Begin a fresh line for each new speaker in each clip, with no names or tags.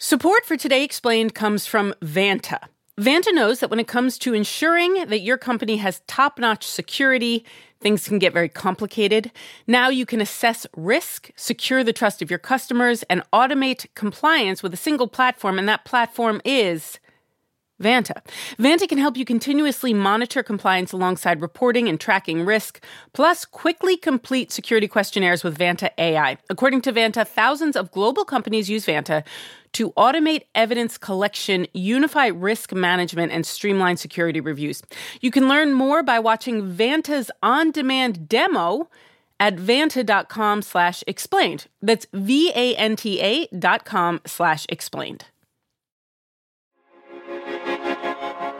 Support for Today Explained comes from Vanta. Vanta knows that when it comes to ensuring that your company has top notch security, things can get very complicated. Now you can assess risk, secure the trust of your customers, and automate compliance with a single platform, and that platform is Vanta. Vanta can help you continuously monitor compliance alongside reporting and tracking risk, plus quickly complete security questionnaires with Vanta AI. According to Vanta, thousands of global companies use Vanta to automate evidence collection, unify risk management, and streamline security reviews. You can learn more by watching Vanta's on-demand demo at vanta.com slash explained. That's V-A-N-T-A dot com slash explained.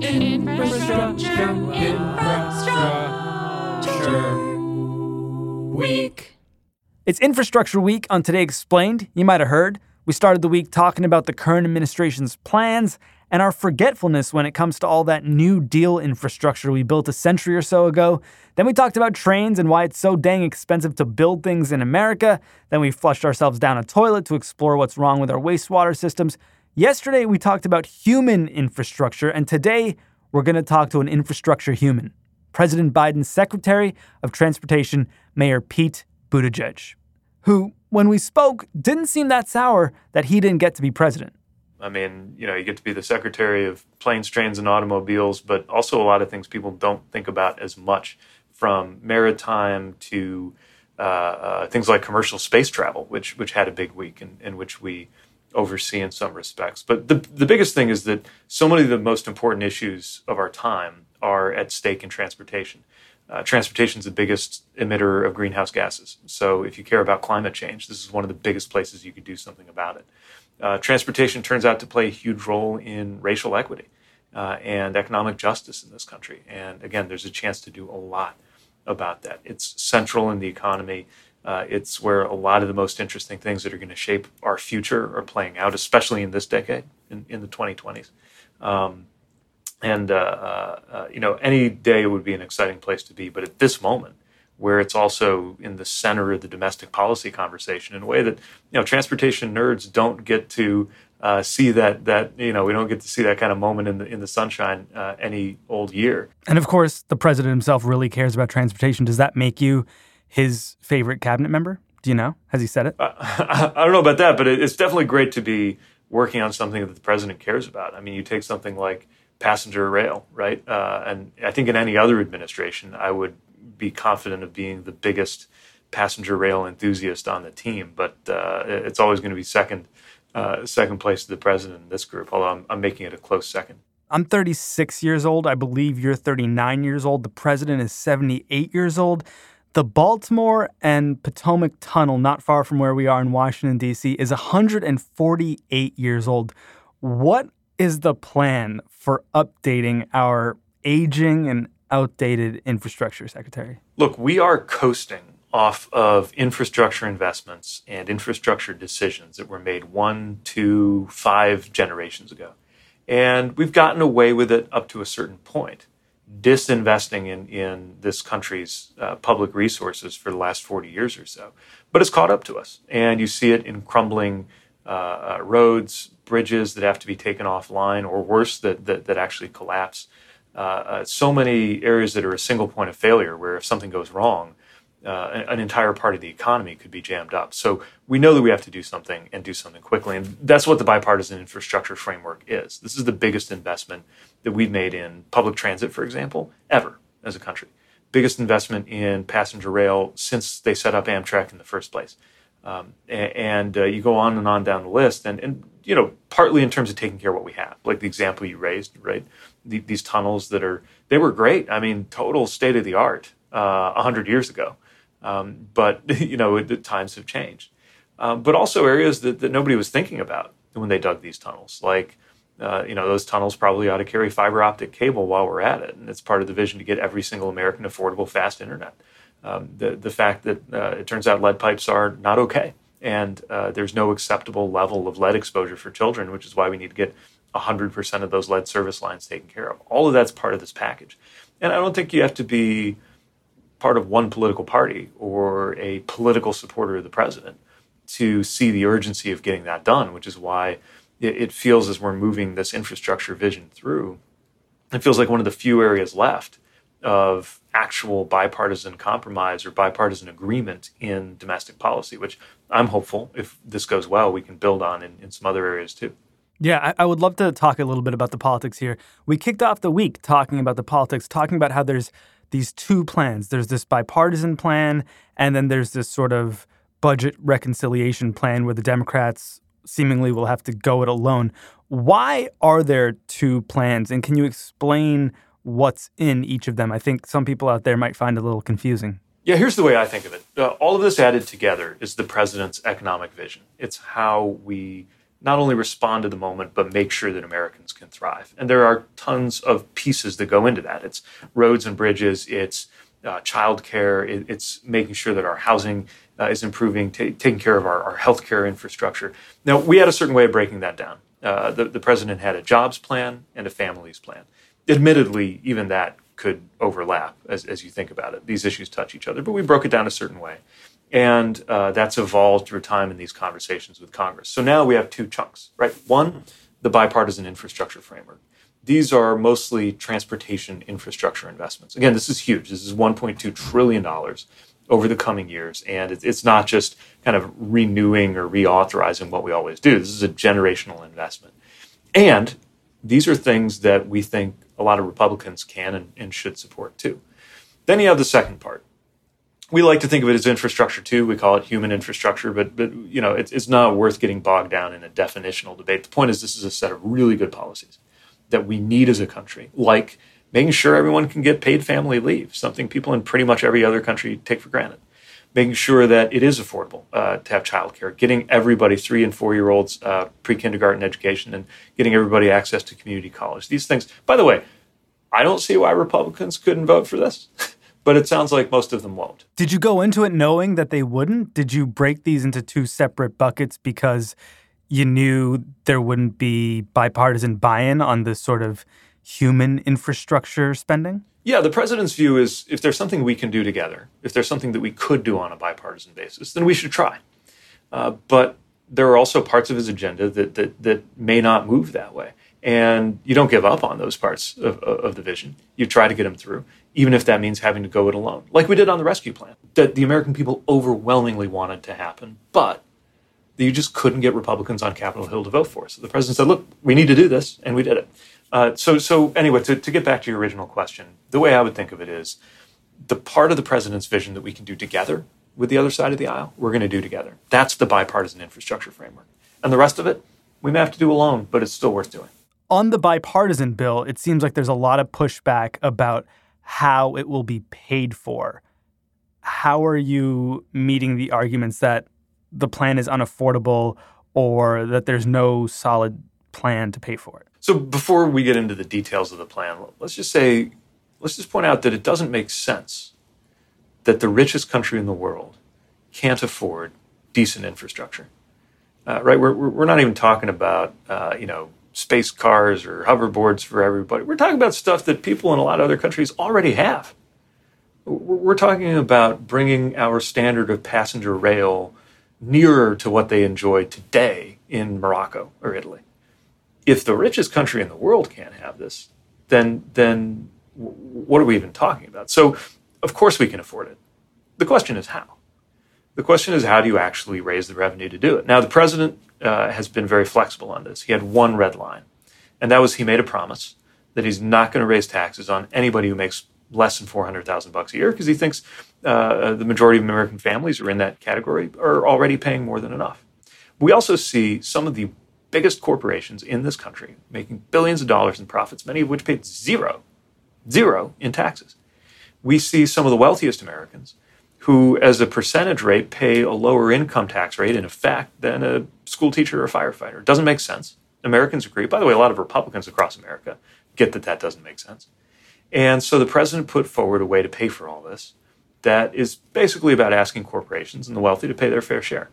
Infrastructure, infrastructure week.
It's Infrastructure Week on Today Explained. You might have heard. We started the week talking about the current administration's plans and our forgetfulness when it comes to all that New Deal infrastructure we built a century or so ago. Then we talked about trains and why it's so dang expensive to build things in America. Then we flushed ourselves down a toilet to explore what's wrong with our wastewater systems. Yesterday, we talked about human infrastructure, and today, we're going to talk to an infrastructure human President Biden's Secretary of Transportation, Mayor Pete Buttigieg, who, when we spoke, didn't seem that sour that he didn't get to be president.
I mean, you know, you get to be the secretary of planes, trains, and automobiles, but also a lot of things people don't think about as much, from maritime to uh, uh, things like commercial space travel, which which had a big week in, in which we oversee in some respects. But the, the biggest thing is that so many of the most important issues of our time are at stake in transportation. Uh, transportation is the biggest emitter of greenhouse gases. So if you care about climate change, this is one of the biggest places you could do something about it. Uh, transportation turns out to play a huge role in racial equity uh, and economic justice in this country. And again, there's a chance to do a lot about that. It's central in the economy. Uh, it's where a lot of the most interesting things that are going to shape our future are playing out, especially in this decade, in, in the 2020s. Um, and, uh, uh, uh, you know, any day would be an exciting place to be. But at this moment, where it's also in the center of the domestic policy conversation in a way that, you know, transportation nerds don't get to uh, see that that you know we don't get to see that kind of moment in the in the sunshine uh, any old year.
And of course, the president himself really cares about transportation. Does that make you his favorite cabinet member? Do you know? Has he said it?
Uh, I don't know about that, but it's definitely great to be working on something that the president cares about. I mean, you take something like passenger rail, right? Uh, and I think in any other administration, I would be confident of being the biggest passenger rail enthusiast on the team. But uh, it's always going to be second, uh, second place to the president in this group. Although I'm, I'm making it a close second.
I'm 36 years old. I believe you're 39 years old. The president is 78 years old. The Baltimore and Potomac Tunnel, not far from where we are in Washington, D.C., is 148 years old. What is the plan for updating our aging and outdated infrastructure, Secretary?
Look, we are coasting off of infrastructure investments and infrastructure decisions that were made one, two, five generations ago. And we've gotten away with it up to a certain point disinvesting in, in this country's uh, public resources for the last 40 years or so. But it's caught up to us. And you see it in crumbling uh, uh, roads, bridges that have to be taken offline, or worse, that, that, that actually collapse. Uh, uh, so many areas that are a single point of failure where if something goes wrong, uh, an entire part of the economy could be jammed up. So we know that we have to do something and do something quickly. And that's what the bipartisan infrastructure framework is. This is the biggest investment that we've made in public transit, for example, ever as a country. Biggest investment in passenger rail since they set up Amtrak in the first place. Um, and, uh, you go on and on down the list, and, and you know, partly in terms of taking care of what we have, like the example you raised, right? The, these tunnels that are they were great. I mean, total state of the art uh, a uh, hundred years ago. Um, but you know, the times have changed. um, but also areas that, that nobody was thinking about when they dug these tunnels. Like, uh, you know, those tunnels probably ought to carry fiber optic cable while we're at it. And it's part of the vision to get every single American affordable, fast internet. Um, the, the fact that uh, it turns out lead pipes are not okay. And uh, there's no acceptable level of lead exposure for children, which is why we need to get 100% of those lead service lines taken care of. All of that's part of this package. And I don't think you have to be part of one political party or a political supporter of the president to see the urgency of getting that done, which is why it, feels as we're moving this infrastructure vision through, it feels like one of the few areas left of actual bipartisan compromise or bipartisan agreement in domestic policy, which I'm hopeful if this goes well, we can build on in, in some other areas too.
Yeah, I, I, would love to talk a little bit about the politics here. We kicked off the week talking about the politics, talking about how there's these two plans. There's this bipartisan plan, and then there's this sort of budget reconciliation plan where the Democrats seemingly will have to go it alone. Why are there two plans? And can you explain what's in each of them? I think some people out there might find it a little confusing.
Yeah, here's the way I think of it. Uh, all of this added together is the president's economic vision. It's how we not only respond to the moment, but make sure that Americans can thrive. And there are tons of pieces that go into that. It's roads and bridges, it's uh, childcare, it, it's making sure that our housing uh, is improving, t- taking care of our, our healthcare infrastructure. Now, we had a certain way of breaking that down. Uh, the, the president had a jobs plan and a families plan. Admittedly, even that could overlap as, as you think about it. These issues touch each other, but we broke it down a certain way. And uh, that's evolved through time in these conversations with Congress. So now we have two chunks, right? One, the bipartisan infrastructure framework. These are mostly transportation infrastructure investments. Again, this is huge. This is $1.2 trillion over the coming years. And it's not just kind of renewing or reauthorizing what we always do. This is a generational investment. And these are things that we think a lot of Republicans can and, and should support too. Then you have the second part. We like to think of it as infrastructure too. We call it human infrastructure, but but you know it's, it's not worth getting bogged down in a definitional debate. The point is, this is a set of really good policies that we need as a country, like making sure everyone can get paid family leave, something people in pretty much every other country take for granted. Making sure that it is affordable uh, to have childcare, getting everybody, three and four year olds, uh, pre kindergarten education, and getting everybody access to community college. These things, by the way, I don't see why Republicans couldn't vote for this, but it sounds like most of them won't.
Did you go into it knowing that they wouldn't? Did you break these into two separate buckets because you knew there wouldn't be bipartisan buy in on this sort of human infrastructure spending?
Yeah, the president's view is if there's something we can do together, if there's something that we could do on a bipartisan basis, then we should try. Uh, but there are also parts of his agenda that, that, that may not move that way. And you don't give up on those parts of, of the vision. You try to get them through, even if that means having to go it alone, like we did on the rescue plan, that the American people overwhelmingly wanted to happen, but you just couldn't get Republicans on Capitol Hill to vote for. So the president said, look, we need to do this, and we did it. Uh, so, so anyway, to, to get back to your original question, the way I would think of it is the part of the president's vision that we can do together with the other side of the aisle, we're going to do together. That's the bipartisan infrastructure framework. And the rest of it, we may have to do alone, but it's still worth doing.
On the bipartisan bill, it seems like there's a lot of pushback about how it will be paid for. How are you meeting the arguments that the plan is unaffordable or that there's no solid plan to pay for it?
So before we get into the details of the plan, let's just say, let's just point out that it doesn't make sense that the richest country in the world can't afford decent infrastructure. Uh, right? We're, we're not even talking about, uh, you know, space cars or hoverboards for everybody. We're talking about stuff that people in a lot of other countries already have. We're talking about bringing our standard of passenger rail nearer to what they enjoy today in Morocco or Italy if the richest country in the world can't have this, then then what are we even talking about? So, of course, we can afford it. The question is how. The question is how do you actually raise the revenue to do it? Now, the president uh, has been very flexible on this. He had one red line, and that was he made a promise that he's not going to raise taxes on anybody who makes less than four hundred thousand bucks a year because he thinks uh, the majority of American families are in that category are already paying more than enough. We also see some of the biggest corporations in this country making billions of dollars in profits, many of which paid zero, zero in taxes. We see some of the wealthiest Americans who, as a percentage rate, pay a lower income tax rate in effect than a school teacher or a firefighter. It doesn't make sense. Americans agree. By the way, a lot of Republicans across America get that that doesn't make sense. And so the president put forward a way to pay for all this that is basically about asking corporations and the wealthy to pay their fair share.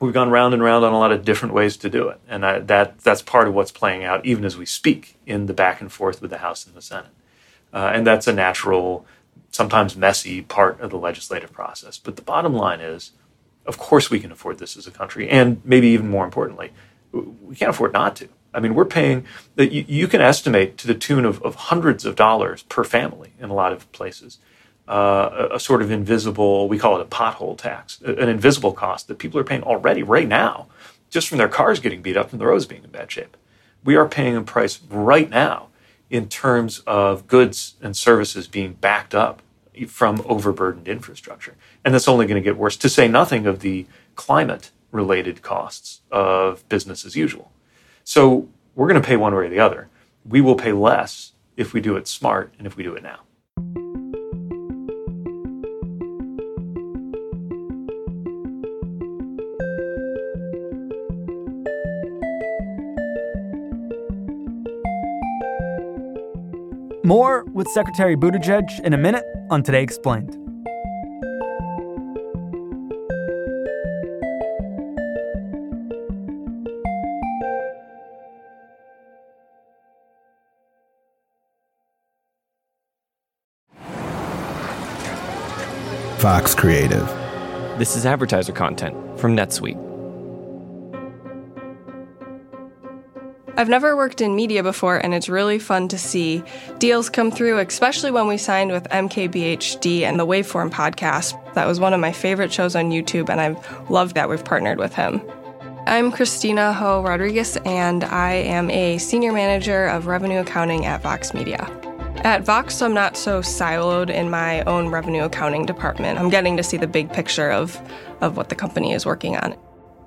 We've gone round and round on a lot of different ways to do it, and I, that that's part of what's playing out even as we speak in the back and forth with the House and the Senate, uh, and that's a natural, sometimes messy part of the legislative process. But the bottom line is, of course, we can afford this as a country, and maybe even more importantly, we can't afford not to. I mean, we're paying that you, you, can estimate to the tune of, of, hundreds of dollars per family in a lot of places. Uh, a, a, sort of invisible, we call it a pothole tax, an invisible cost that people are paying already right now, just from their cars getting beat up and the roads being in bad shape. We are paying a price right now in terms of goods and services being backed up from overburdened infrastructure. And that's only going to get worse, to say nothing of the climate related costs of business as usual. So we're going to pay one way or the other. We will pay less if we do it smart and if we do it now.
More with Secretary Buttigieg in a minute on Today Explained.
Vox Creative.
This is advertiser content from NetSuite.
I've never worked in media before, and it's really fun to see deals come through, especially when we signed with MKBHD and the Waveform podcast. That was one of my favorite shows on YouTube, and I've loved that we've partnered with him. I'm Christina Ho Rodriguez, and I am a senior manager of revenue accounting at Vox Media. At Vox, I'm not so siloed in my own revenue accounting department. I'm getting to see the big picture of, of what the company is working on.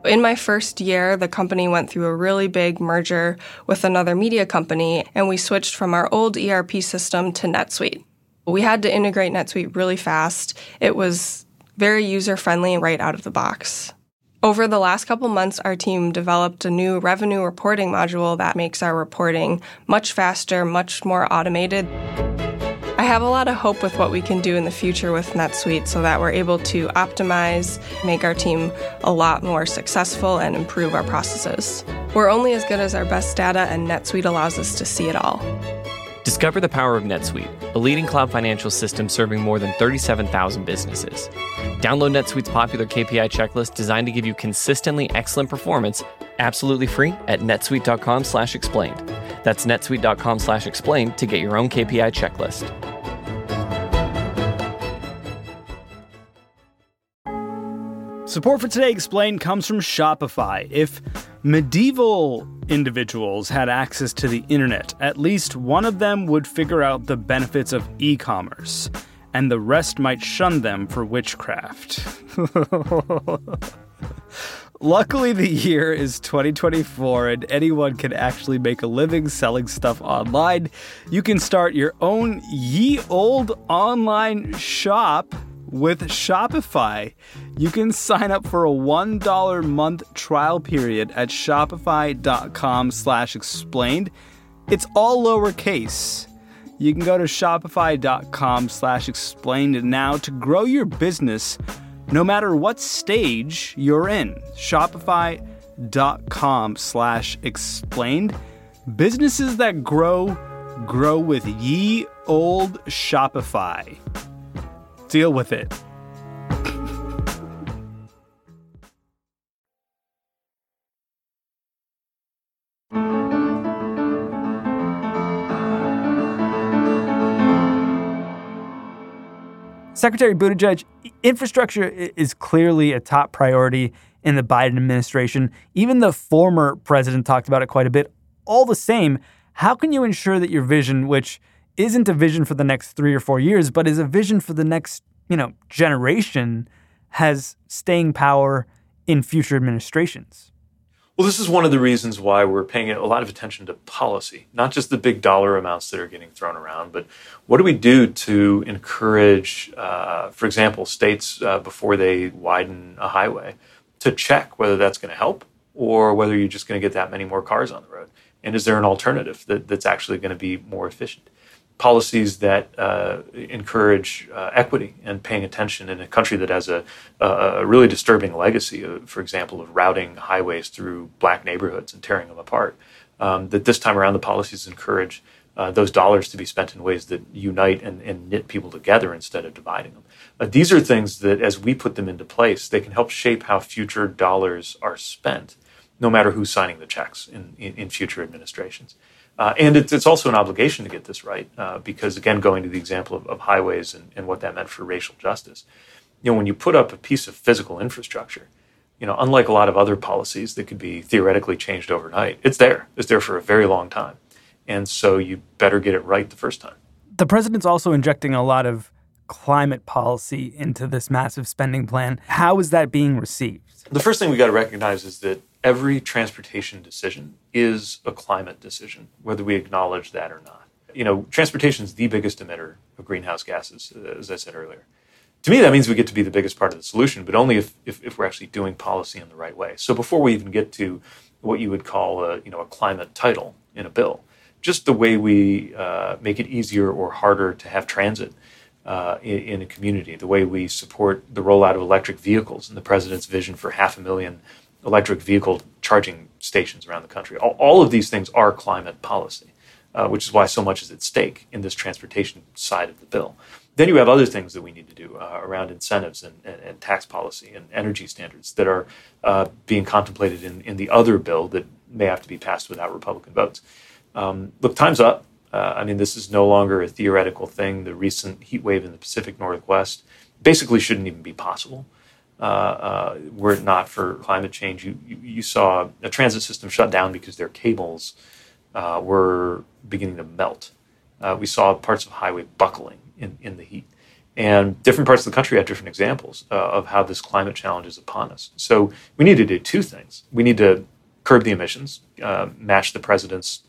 In my first year, the company went through a really big merger with another media company, and we switched from our old ERP system to NetSuite. We had to integrate NetSuite really fast. It was very user friendly right out of the box. Over the last couple months, our team developed a new revenue reporting module that makes our reporting much faster, much more automated. Have a lot of hope with what we can do in the future with NetSuite so that we're able to optimize, make our team a lot more successful, and improve our processes. We're only as good as our best data, and NetSuite allows us to see it all.
Discover the power of NetSuite, a leading cloud financial system serving more than 37,000 businesses. Download NetSuite's popular KPI checklist designed to give you consistently excellent performance absolutely free at netsuite.com/explained. That's netsuite.com/explained to get your own KPI checklist.
Support for Today Explained comes from Shopify. If medieval individuals had access to the internet, at least one of them would figure out the benefits of e commerce, and the rest might shun them for witchcraft. Luckily, the year is 2024 and anyone can actually make a living selling stuff online. You can start your own ye old online shop with Shopify. You can sign up for a $1 month trial period at shopify.com slash explained. It's all lowercase. You can go to shopify.com slash explained now to grow your business no matter what stage you're in. Shopify.com slash explained. Businesses that grow, grow with ye old Shopify. Deal with it. Secretary Buttigieg, infrastructure is clearly a top priority in the Biden administration. Even the former president talked about it quite a bit. All the same, how can you ensure that your vision, which isn't a vision for the next three or four years, but is a vision for the next, you know, generation has staying power in future administrations.
Well, this is one of the reasons why we're paying a lot of attention to policy, not just the big dollar amounts that are getting thrown around, but what do we do to encourage, uh, for example, states uh, before they widen a highway to check whether that's going to help or whether you're just going to get that many more cars on the road? And is there an alternative that, that's actually going to be more efficient? Policies that uh, encourage uh, equity and paying attention in a country that has a, a really disturbing legacy, of, for example, of routing highways through black neighborhoods and tearing them apart. Um, that this time around, the policies encourage uh, those dollars to be spent in ways that unite and, and knit people together instead of dividing them. Uh, these are things that, as we put them into place, they can help shape how future dollars are spent, no matter who's signing the checks in, in, in future administrations. Uh, and it, it's also an obligation to get this right, uh, because again, going to the example of, of highways and, and, what that meant for racial justice, you know, when you put up a piece of physical infrastructure, you know, unlike a lot of other policies that could be theoretically changed overnight, it's there. It's there for a very long time, and so you better get it right the first time.
The president's also injecting a lot of climate policy into this massive spending plan. How is that being received?
The first thing we got to recognize is that every transportation decision is a climate decision, whether we acknowledge that or not. You know, transportation is the biggest emitter of greenhouse gases, as I said earlier. To me, that means we get to be the biggest part of the solution, but only if, if, if we're actually doing policy in the right way. So before we even get to what you would call a, you know, a climate title in a bill, just the way we uh, make it easier or harder to have transit uh, in, in, a community, the way we support the rollout of electric vehicles and the president's vision for half a million electric vehicle charging stations around the country. All, all of these things are climate policy, uh, which is why so much is at stake in this transportation side of the bill. Then you have other things that we need to do uh, around incentives and, and, and, tax policy and energy standards that are uh, being contemplated in, in the other bill that may have to be passed without Republican votes. Um, look, time's up. Uh, I mean, this is no longer a theoretical thing. The recent heat wave in the Pacific Northwest basically shouldn't even be possible. Uh, uh, were it not for climate change, you, you, saw a transit system shut down because their cables uh, were beginning to melt. Uh, we saw parts of highway buckling in, in the heat. And different parts of the country have different examples uh, of how this climate challenge is upon us. So we need to do two things. We need to curb the emissions, uh, match the president's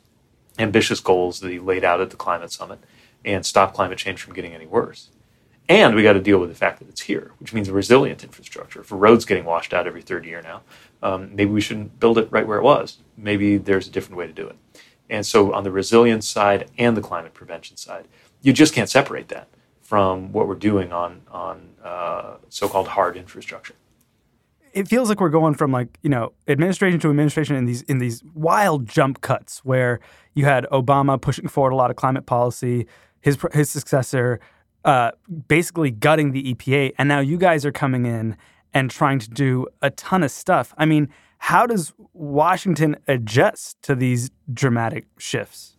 ambitious goals that he laid out at the climate summit, and stop climate change from getting any worse. And we got to deal with the fact that it's here, which means resilient infrastructure. If a road's getting washed out every third year now, um, maybe we shouldn't build it right where it was. Maybe there's a different way to do it. And so, on the resilience side and the climate prevention side, you just can't separate that from what we're doing on on uh, so-called hard infrastructure.
It feels like we're going from like you know administration to administration in these in these wild jump cuts where you had Obama pushing forward a lot of climate policy, his his successor uh, basically gutting the EPA, and now you guys are coming in and trying to do a ton of stuff. I mean, how does Washington adjust to these dramatic shifts?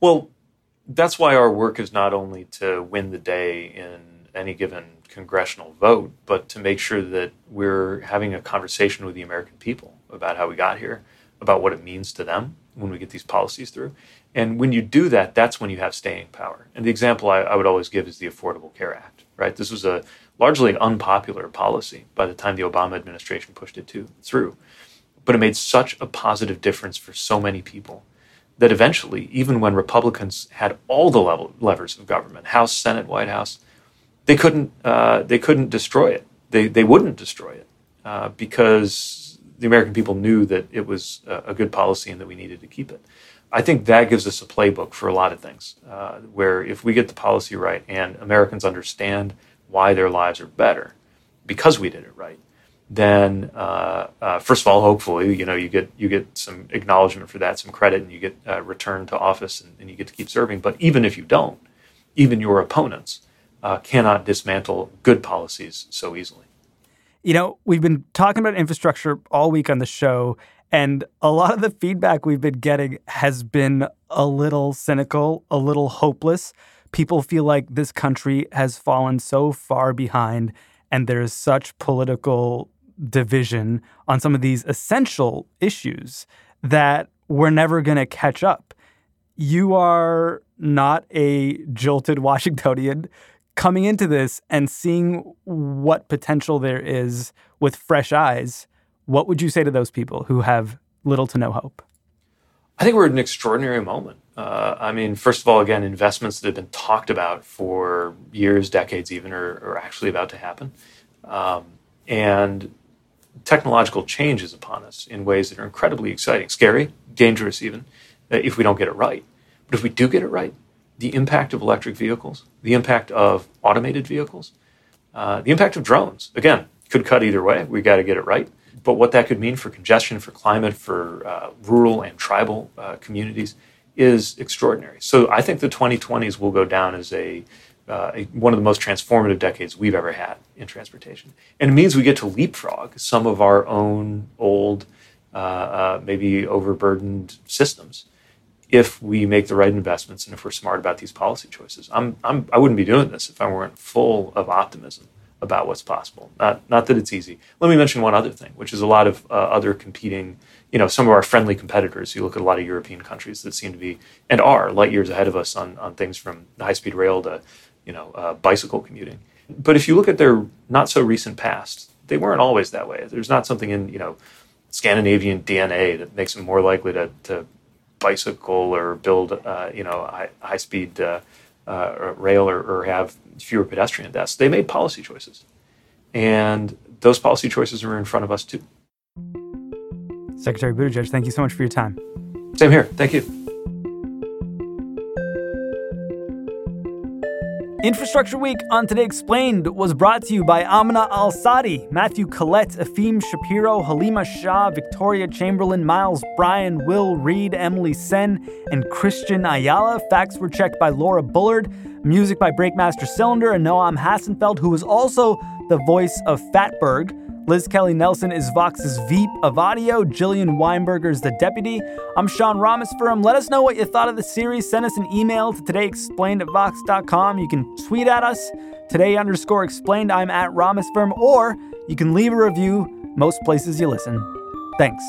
Well, that's why our work is not only to win the day in any given congressional vote, but to make sure that we're having a conversation with the American people about how we got here, about what it means to them when we get these policies through, and when you do that, that's when you have staying power. And the example I, I, would always give is the Affordable Care Act, right? This was a largely unpopular policy by the time the Obama administration pushed it to, through. But it made such a positive difference for so many people that eventually, even when Republicans had all the level, levers of government, House, Senate, White House, they couldn't, uh, they couldn't destroy it. They, they wouldn't destroy it uh, because the American people knew that it was a, a good policy and that we needed to keep it. I think that gives us a playbook for a lot of things, uh, where if we get the policy right and Americans understand why their lives are better because we did it right, then uh, uh, first of all, hopefully, you know, you get you get some acknowledgement for that, some credit, and you get uh, returned to office, and, and, you get to keep serving. But even if you don't, even your opponents uh, cannot dismantle good policies so easily.
You know, we've been talking about infrastructure all week on the show, and a lot of the feedback we've been getting has been a little cynical, a little hopeless. People feel like this country has fallen so far behind, and there's such political division on some of these essential issues that we're never going to catch up. You are not a jilted Washingtonian coming into this and seeing what potential there is with fresh eyes what would you say to those people who have little to no hope?
I think we're at an extraordinary moment. Uh, I mean, first of all, again, investments that have been talked about for years, decades even, are, are actually about to happen. Um, and technological change is upon us in ways that are incredibly exciting, scary, dangerous even, uh, if we don't get it right. But if we do get it right, the impact of electric vehicles, the impact of automated vehicles, uh, the impact of drones, again, could cut either way. We got to get it right. But what that could mean for congestion, for climate, for uh, rural and tribal uh, communities is extraordinary. So I think the 2020s will go down as a, uh, a, one of the most transformative decades we've ever had in transportation, and it means we get to leapfrog some of our own old, uh, uh, maybe overburdened systems if we make the right investments and if we're smart about these policy choices. I'm, I'm, I wouldn't be doing this if I weren't full of optimism about what's possible. Not, not that it's easy. Let me mention one other thing, which is a lot of uh, other competing, you know, some of our friendly competitors. You look at a lot of European countries that seem to be and are light years ahead of us on, on things from high speed rail to, you know, uh, bicycle commuting. But if you look at their not so recent past, they weren't always that way. There's not something in, you know, Scandinavian DNA that makes them more likely to, to bicycle or build, uh, you know, high, high speed uh, rail or, or, have fewer pedestrian deaths. They made policy choices, and those policy choices are in front of us too.
Secretary Buttigieg, thank you so much for your time.
Same here. Thank you.
Infrastructure Week on Today Explained was brought to you by Amina Al Sadi, Matthew Collette, Efim Shapiro, Halima Shah, Victoria Chamberlin, Miles Bryan, Will Reid, Emily Sen, and Christian Ayala. Facts were checked by Laura Bullard. Music by Breakmaster Cylinder and Noam Hassenfeld, who was also the voice of Fatberg. Liz Kelly Nelson is Vox's Veep of Audio. Jillian Weinberger is the deputy. I'm Sean Rameswaram. Let us know what you thought of the series. Send us an email to todayexplained at vox.com. You can tweet at us, today underscore explained. I'm at Ramos Firm, Or you can leave a review most places you listen. Thanks.